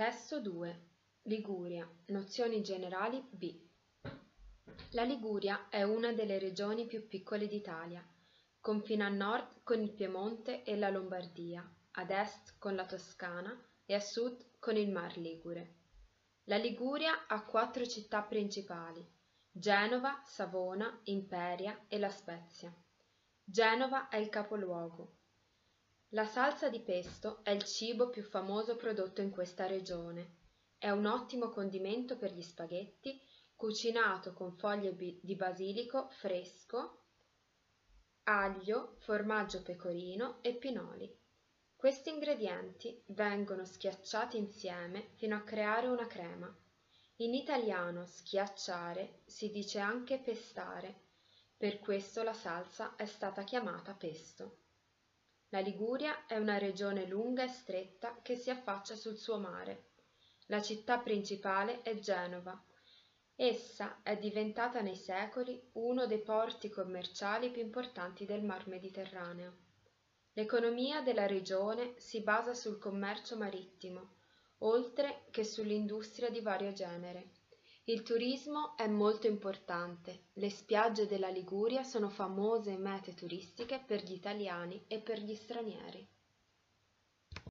Testo 2 Liguria Nozioni generali B La Liguria è una delle regioni più piccole d'Italia. Confina a nord con il Piemonte e la Lombardia, ad est con la Toscana e a sud con il Mar Ligure. La Liguria ha quattro città principali: Genova, Savona, Imperia e La Spezia. Genova è il capoluogo. La salsa di pesto è il cibo più famoso prodotto in questa regione. È un ottimo condimento per gli spaghetti, cucinato con foglie di basilico fresco, aglio, formaggio pecorino e pinoli. Questi ingredienti vengono schiacciati insieme fino a creare una crema. In italiano schiacciare si dice anche pestare, per questo la salsa è stata chiamata pesto. La Liguria è una regione lunga e stretta che si affaccia sul suo mare. La città principale è Genova. Essa è diventata nei secoli uno dei porti commerciali più importanti del Mar Mediterraneo. L'economia della regione si basa sul commercio marittimo, oltre che sull'industria di vario genere. Il turismo è molto importante, le spiagge della Liguria sono famose mete turistiche per gli italiani e per gli stranieri.